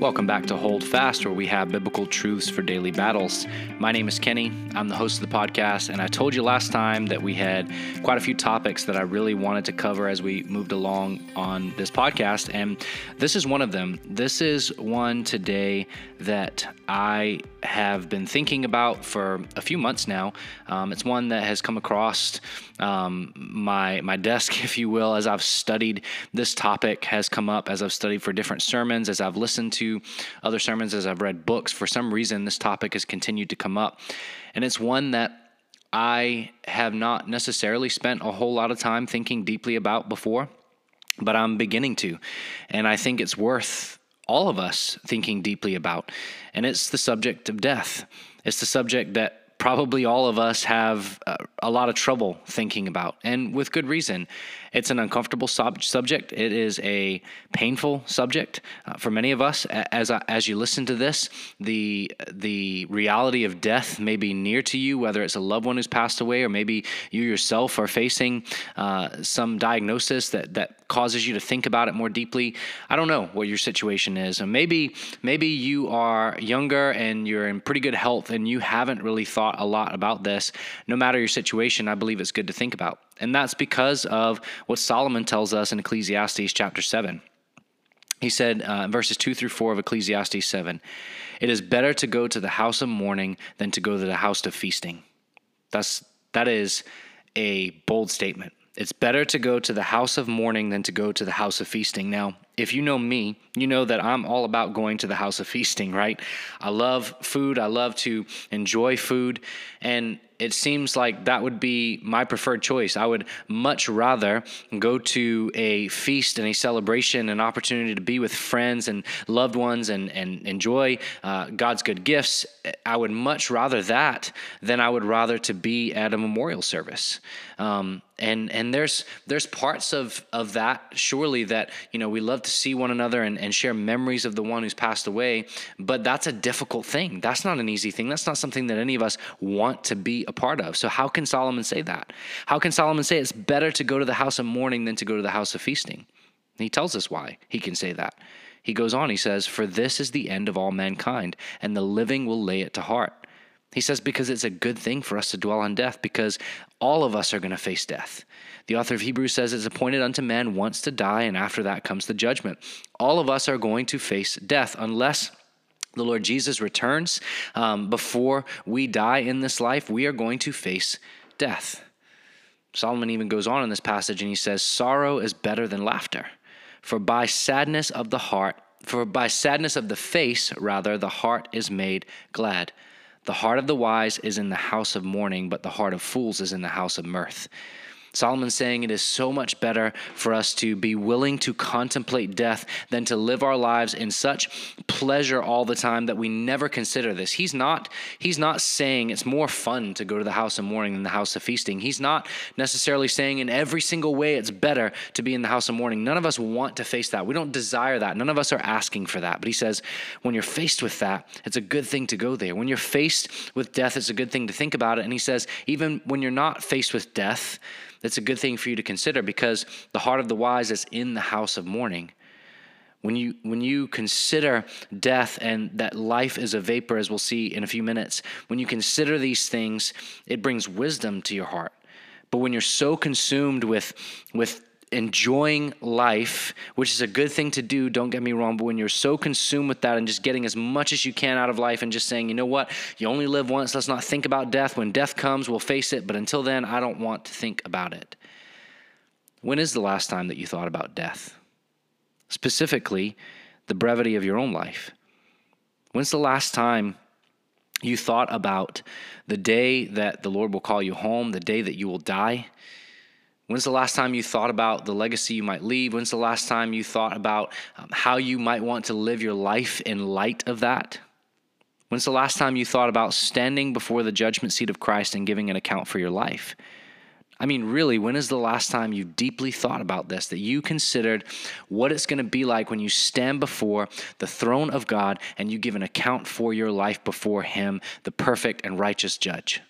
Welcome back to Hold Fast, where we have biblical truths for daily battles. My name is Kenny. I'm the host of the podcast, and I told you last time that we had quite a few topics that I really wanted to cover as we moved along on this podcast, and this is one of them. This is one today that I have been thinking about for a few months now. Um, it's one that has come across um, my my desk, if you will, as I've studied this topic. Has come up as I've studied for different sermons, as I've listened to other sermons, as I've read books, for some reason, this topic has continued to come up. And it's one that I have not necessarily spent a whole lot of time thinking deeply about before, but I'm beginning to. And I think it's worth all of us thinking deeply about. And it's the subject of death. It's the subject that probably all of us have uh, a lot of trouble thinking about, and with good reason. It's an uncomfortable sub- subject. It is a painful subject uh, for many of us. As as you listen to this, the the reality of death may be near to you, whether it's a loved one who's passed away, or maybe you yourself are facing uh, some diagnosis that that causes you to think about it more deeply. I don't know what your situation is, and maybe maybe you are younger and you're in pretty good health, and you haven't really thought a lot about this. No matter your situation, I believe it's good to think about. And that's because of what Solomon tells us in Ecclesiastes chapter 7. He said uh, verses 2 through 4 of Ecclesiastes 7 It is better to go to the house of mourning than to go to the house of feasting. That's, that is a bold statement. It's better to go to the house of mourning than to go to the house of feasting. Now, if you know me, you know that I'm all about going to the house of feasting, right? I love food. I love to enjoy food. And it seems like that would be my preferred choice. I would much rather go to a feast and a celebration, an opportunity to be with friends and loved ones and, and enjoy uh, God's good gifts. I would much rather that than I would rather to be at a memorial service. Um, and and there's there's parts of of that surely that you know we love to see one another and, and share memories of the one who's passed away but that's a difficult thing that's not an easy thing that's not something that any of us want to be a part of. So how can solomon say that? How can solomon say it's better to go to the house of mourning than to go to the house of feasting? He tells us why he can say that. He goes on he says for this is the end of all mankind and the living will lay it to heart. He says, because it's a good thing for us to dwell on death, because all of us are going to face death. The author of Hebrews says it's appointed unto man once to die, and after that comes the judgment. All of us are going to face death unless the Lord Jesus returns um, before we die in this life, we are going to face death. Solomon even goes on in this passage and he says, Sorrow is better than laughter, for by sadness of the heart, for by sadness of the face, rather, the heart is made glad. The heart of the wise is in the house of mourning, but the heart of fools is in the house of mirth. Solomon's saying it is so much better for us to be willing to contemplate death than to live our lives in such pleasure all the time that we never consider this. He's not he's not saying it's more fun to go to the house of mourning than the house of feasting. He's not necessarily saying in every single way it's better to be in the house of mourning. None of us want to face that. We don't desire that. None of us are asking for that. But he says when you're faced with that, it's a good thing to go there. When you're faced with death, it's a good thing to think about it. And he says even when you're not faced with death, that's a good thing for you to consider because the heart of the wise is in the house of mourning. When you when you consider death and that life is a vapor, as we'll see in a few minutes, when you consider these things, it brings wisdom to your heart. But when you're so consumed with with enjoying life, which is a good thing to do, don't get me wrong, but when you're so consumed with that and just getting as much as you can out of life and just saying, you know what, you only live once, let's not think about death. When death comes, we'll face it, but until then, I don't want to think about it. When is the last time that you thought about death? Specifically, the brevity of your own life. When's the last time you thought about the day that the Lord will call you home, the day that you will die? When's the last time you thought about the legacy you might leave? When's the last time you thought about um, how you might want to live your life in light of that? When's the last time you thought about standing before the judgment seat of Christ and giving an account for your life? I mean, really, when is the last time you deeply thought about this, that you considered what it's going to be like when you stand before the throne of God and you give an account for your life before Him, the perfect and righteous judge?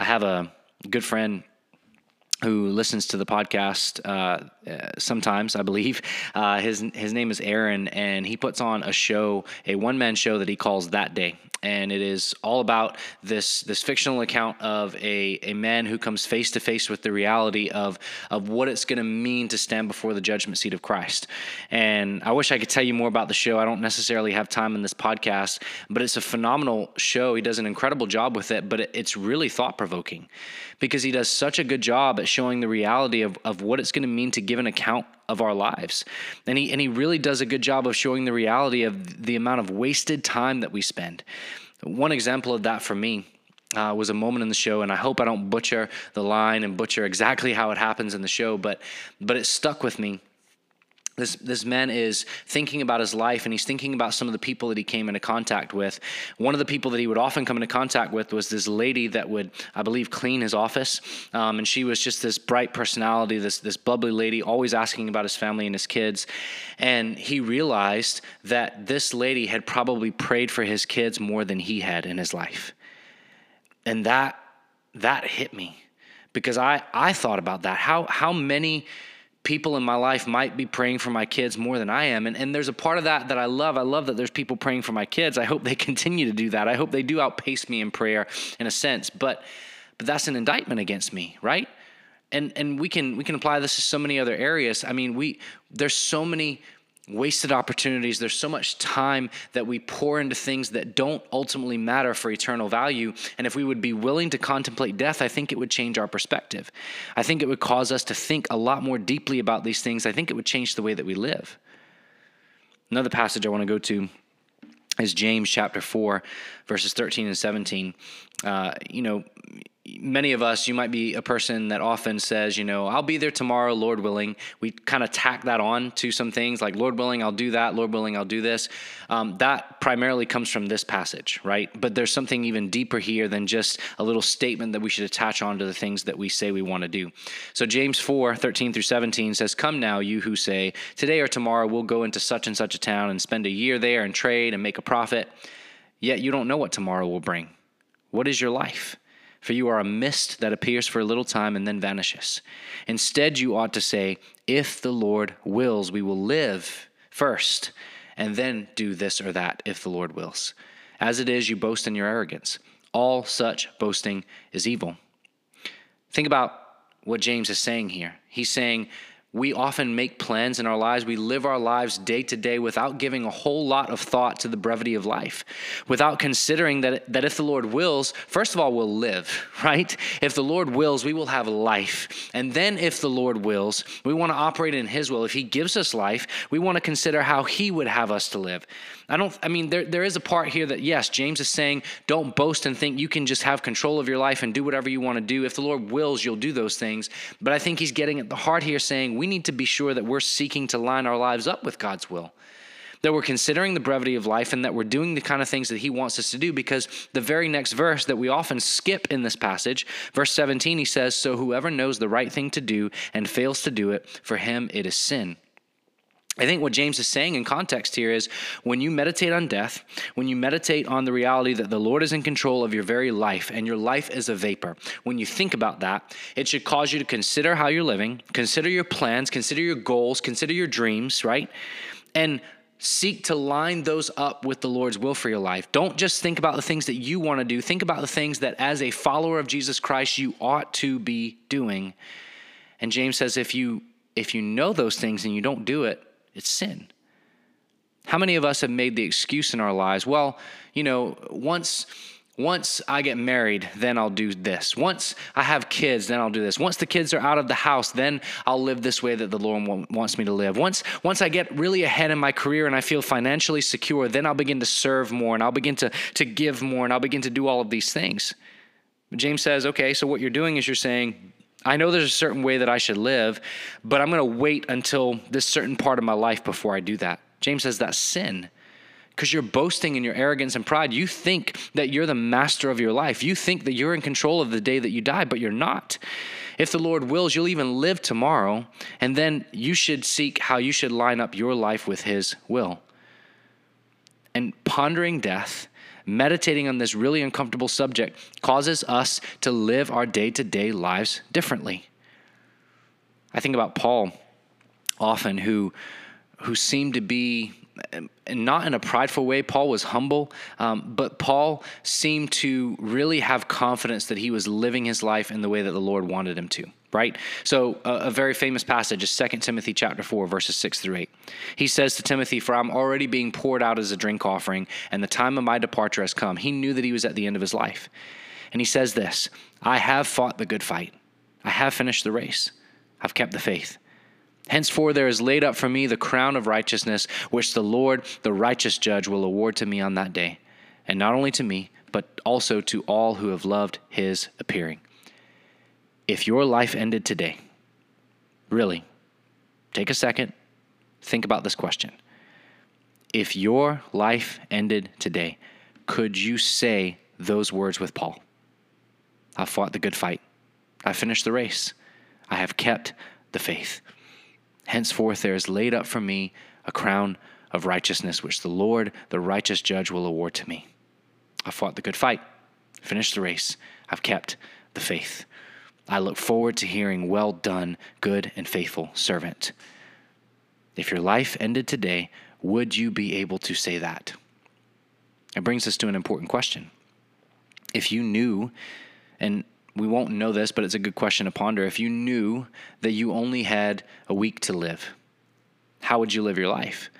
I have a good friend who listens to the podcast uh, uh, sometimes, I believe. Uh, his his name is Aaron, and he puts on a show, a one man show that he calls That Day and it is all about this this fictional account of a, a man who comes face to face with the reality of of what it's going to mean to stand before the judgment seat of Christ. And I wish I could tell you more about the show. I don't necessarily have time in this podcast, but it's a phenomenal show. He does an incredible job with it, but it's really thought provoking because he does such a good job at showing the reality of, of what it's going to mean to give an account of our lives. And he and he really does a good job of showing the reality of the amount of wasted time that we spend. One example of that for me uh, was a moment in the show, and I hope I don't butcher the line and butcher exactly how it happens in the show, but but it stuck with me this, this man is thinking about his life and he's thinking about some of the people that he came into contact with. One of the people that he would often come into contact with was this lady that would, I believe, clean his office. Um, and she was just this bright personality, this, this bubbly lady, always asking about his family and his kids. And he realized that this lady had probably prayed for his kids more than he had in his life. And that, that hit me because I, I thought about that. How, how many people in my life might be praying for my kids more than I am. And, and there's a part of that that I love. I love that there's people praying for my kids. I hope they continue to do that. I hope they do outpace me in prayer in a sense. But but that's an indictment against me, right? And and we can we can apply this to so many other areas. I mean, we there's so many wasted opportunities. There's so much time that we pour into things that don't ultimately matter for eternal value. And if we would be willing to contemplate death, I think it would change our perspective. I think it would cause us to think a lot more deeply about these things. I think it would change the way that we live. Another passage I want to go to is James chapter 4, verses 13 and 17. Uh, you know, many of us, you might be a person that often says, you know, I'll be there tomorrow, Lord willing. We kind of tack that on to some things like, Lord willing, I'll do that. Lord willing, I'll do this. Um, that primarily comes from this passage, right? But there's something even deeper here than just a little statement that we should attach on to the things that we say we want to do. So James 4 13 through 17 says, Come now, you who say, Today or tomorrow we'll go into such and such a town and spend a year there and trade and make a profit. Yet you don't know what tomorrow will bring. What is your life? For you are a mist that appears for a little time and then vanishes. Instead, you ought to say, If the Lord wills, we will live first, and then do this or that if the Lord wills. As it is, you boast in your arrogance. All such boasting is evil. Think about what James is saying here. He's saying, we often make plans in our lives. We live our lives day to day without giving a whole lot of thought to the brevity of life, without considering that, that if the Lord wills, first of all, we'll live, right? If the Lord wills, we will have life. And then if the Lord wills, we want to operate in His will. If He gives us life, we want to consider how He would have us to live. I don't, I mean, there, there is a part here that, yes, James is saying, don't boast and think you can just have control of your life and do whatever you want to do. If the Lord wills, you'll do those things. But I think he's getting at the heart here saying we need to be sure that we're seeking to line our lives up with God's will that we're considering the brevity of life and that we're doing the kind of things that he wants us to do because the very next verse that we often skip in this passage, verse 17, he says, So whoever knows the right thing to do and fails to do it, for him it is sin. I think what James is saying in context here is when you meditate on death, when you meditate on the reality that the Lord is in control of your very life and your life is a vapor, when you think about that, it should cause you to consider how you're living, consider your plans, consider your goals, consider your dreams, right? And seek to line those up with the Lord's will for your life. Don't just think about the things that you want to do, think about the things that as a follower of Jesus Christ you ought to be doing. And James says if you if you know those things and you don't do it, it's sin. How many of us have made the excuse in our lives, well, you know, once once I get married, then I'll do this. Once I have kids, then I'll do this. Once the kids are out of the house, then I'll live this way that the Lord wants me to live. Once once I get really ahead in my career and I feel financially secure, then I'll begin to serve more and I'll begin to to give more and I'll begin to do all of these things. James says, okay, so what you're doing is you're saying, I know there's a certain way that I should live, but I'm going to wait until this certain part of my life before I do that. James says that's sin because you're boasting in your arrogance and pride. You think that you're the master of your life. You think that you're in control of the day that you die, but you're not. If the Lord wills, you'll even live tomorrow, and then you should seek how you should line up your life with His will. And pondering death meditating on this really uncomfortable subject causes us to live our day to day lives differently. I think about Paul often, who who seemed to be not in a prideful way. Paul was humble, um, but Paul seemed to really have confidence that he was living his life in the way that the Lord wanted him to. Right? So, a, a very famous passage is 2 Timothy chapter 4, verses 6 through 8. He says to Timothy, For I'm already being poured out as a drink offering, and the time of my departure has come. He knew that he was at the end of his life. And he says this I have fought the good fight, I have finished the race, I've kept the faith. Henceforth, there is laid up for me the crown of righteousness, which the Lord, the righteous judge, will award to me on that day. And not only to me, but also to all who have loved his appearing. If your life ended today, really, take a second, think about this question. If your life ended today, could you say those words with Paul? I fought the good fight. I finished the race. I have kept the faith. Henceforth there is laid up for me a crown of righteousness, which the Lord, the righteous judge, will award to me. I fought the good fight, finished the race, I've kept the faith. I look forward to hearing, Well done, good and faithful servant. If your life ended today, would you be able to say that? It brings us to an important question. If you knew, and we won't know this, but it's a good question to ponder. If you knew that you only had a week to live, how would you live your life?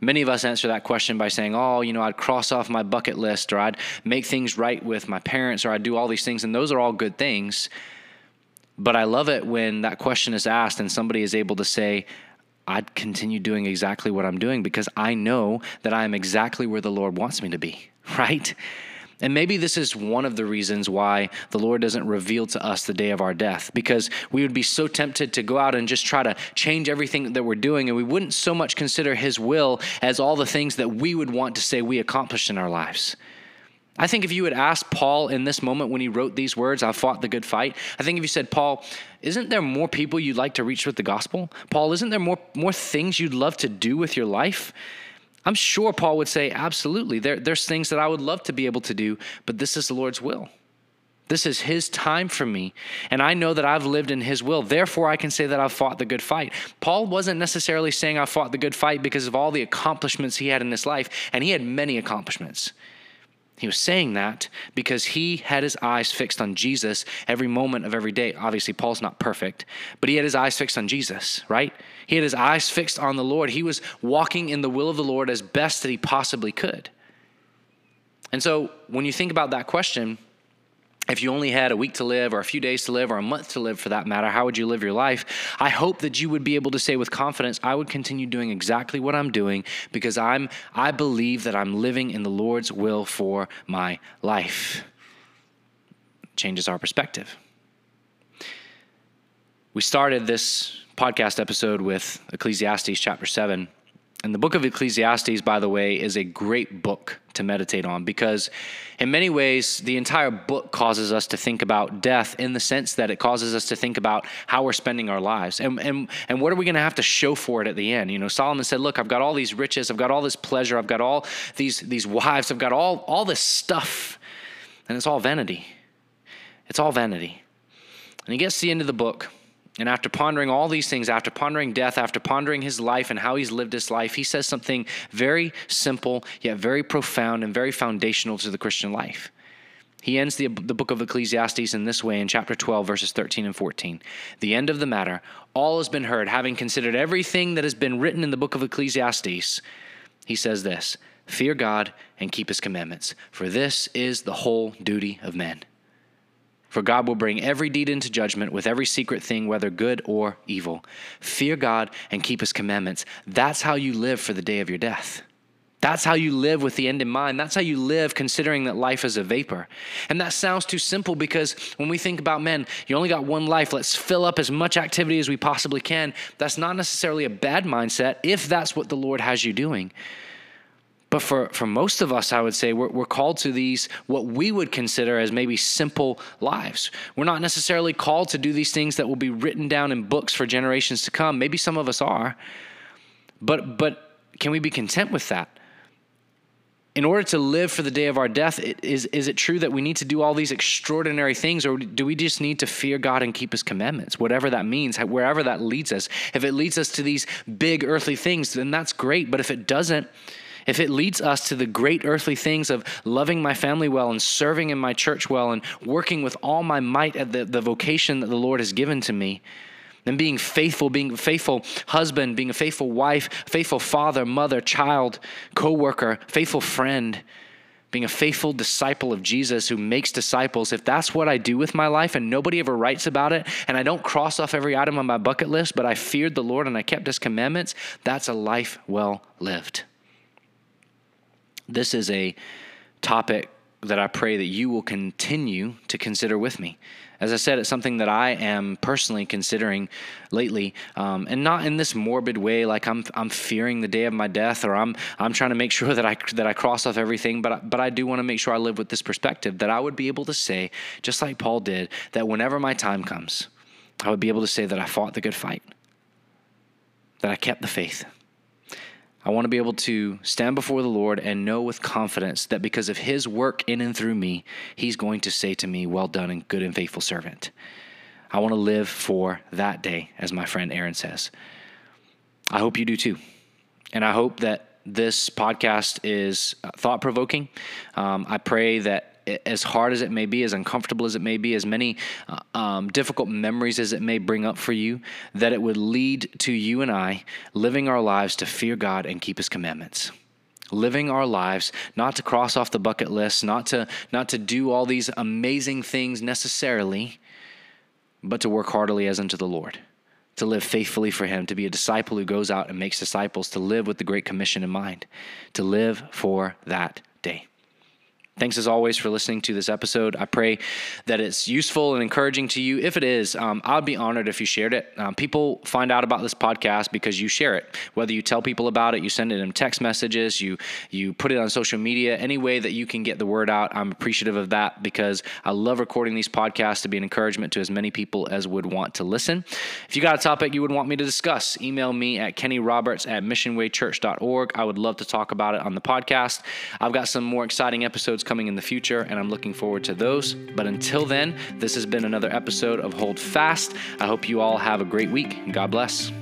Many of us answer that question by saying, Oh, you know, I'd cross off my bucket list, or I'd make things right with my parents, or I'd do all these things. And those are all good things. But I love it when that question is asked and somebody is able to say, I'd continue doing exactly what I'm doing because I know that I am exactly where the Lord wants me to be, right? And maybe this is one of the reasons why the Lord doesn't reveal to us the day of our death, because we would be so tempted to go out and just try to change everything that we're doing, and we wouldn't so much consider His will as all the things that we would want to say we accomplished in our lives. I think if you had asked Paul in this moment when he wrote these words, I fought the good fight, I think if you said, Paul, isn't there more people you'd like to reach with the gospel? Paul, isn't there more, more things you'd love to do with your life? I'm sure Paul would say, absolutely. There, there's things that I would love to be able to do, but this is the Lord's will. This is His time for me, and I know that I've lived in His will. Therefore, I can say that I've fought the good fight. Paul wasn't necessarily saying I fought the good fight because of all the accomplishments he had in his life, and he had many accomplishments. He was saying that because he had his eyes fixed on Jesus every moment of every day. Obviously, Paul's not perfect, but he had his eyes fixed on Jesus, right? He had his eyes fixed on the Lord. He was walking in the will of the Lord as best that he possibly could. And so, when you think about that question, if you only had a week to live or a few days to live or a month to live for that matter, how would you live your life? I hope that you would be able to say with confidence, I would continue doing exactly what I'm doing because I'm I believe that I'm living in the Lord's will for my life. Changes our perspective. We started this podcast episode with Ecclesiastes chapter 7 and the book of Ecclesiastes, by the way, is a great book to meditate on because, in many ways, the entire book causes us to think about death in the sense that it causes us to think about how we're spending our lives and, and, and what are we going to have to show for it at the end. You know, Solomon said, Look, I've got all these riches, I've got all this pleasure, I've got all these, these wives, I've got all, all this stuff, and it's all vanity. It's all vanity. And he gets to the end of the book. And after pondering all these things, after pondering death, after pondering his life and how he's lived his life, he says something very simple, yet very profound and very foundational to the Christian life. He ends the, the book of Ecclesiastes in this way in chapter 12, verses 13 and 14. The end of the matter, all has been heard. Having considered everything that has been written in the book of Ecclesiastes, he says this Fear God and keep his commandments, for this is the whole duty of men. For God will bring every deed into judgment with every secret thing, whether good or evil. Fear God and keep his commandments. That's how you live for the day of your death. That's how you live with the end in mind. That's how you live considering that life is a vapor. And that sounds too simple because when we think about men, you only got one life, let's fill up as much activity as we possibly can. That's not necessarily a bad mindset if that's what the Lord has you doing. But for, for most of us, I would say we're, we're called to these, what we would consider as maybe simple lives. We're not necessarily called to do these things that will be written down in books for generations to come. Maybe some of us are. But, but can we be content with that? in order to live for the day of our death, is, is it true that we need to do all these extraordinary things, or do we just need to fear God and keep His commandments, whatever that means, wherever that leads us? If it leads us to these big earthly things, then that's great. But if it doesn't, if it leads us to the great earthly things of loving my family well and serving in my church well and working with all my might at the, the vocation that the Lord has given to me, and being faithful, being a faithful husband, being a faithful wife, faithful father, mother, child, co worker, faithful friend, being a faithful disciple of Jesus who makes disciples, if that's what I do with my life and nobody ever writes about it, and I don't cross off every item on my bucket list, but I feared the Lord and I kept his commandments, that's a life well lived. This is a topic that I pray that you will continue to consider with me. As I said, it's something that I am personally considering lately, um, and not in this morbid way, like I'm I'm fearing the day of my death, or I'm I'm trying to make sure that I that I cross off everything. But but I do want to make sure I live with this perspective that I would be able to say, just like Paul did, that whenever my time comes, I would be able to say that I fought the good fight, that I kept the faith. I want to be able to stand before the Lord and know with confidence that because of His work in and through me, He's going to say to me, Well done and good and faithful servant. I want to live for that day, as my friend Aaron says. I hope you do too. And I hope that this podcast is thought provoking. Um, I pray that as hard as it may be, as uncomfortable as it may be, as many uh, um, difficult memories as it may bring up for you, that it would lead to you and I living our lives to fear God and keep His commandments. Living our lives not to cross off the bucket list, not to not to do all these amazing things necessarily, but to work heartily as unto the Lord to live faithfully for Him, to be a disciple who goes out and makes disciples, to live with the Great Commission in mind, to live for that. Thanks as always for listening to this episode. I pray that it's useful and encouraging to you. If it is, um, I'd be honored if you shared it. Um, people find out about this podcast because you share it. Whether you tell people about it, you send it in text messages, you you put it on social media, any way that you can get the word out. I'm appreciative of that because I love recording these podcasts to be an encouragement to as many people as would want to listen. If you got a topic you would want me to discuss, email me at kennyroberts at missionwaychurch.org. I would love to talk about it on the podcast. I've got some more exciting episodes coming in the future, and I'm looking forward to those. But until then, this has been another episode of Hold Fast. I hope you all have a great week, God bless.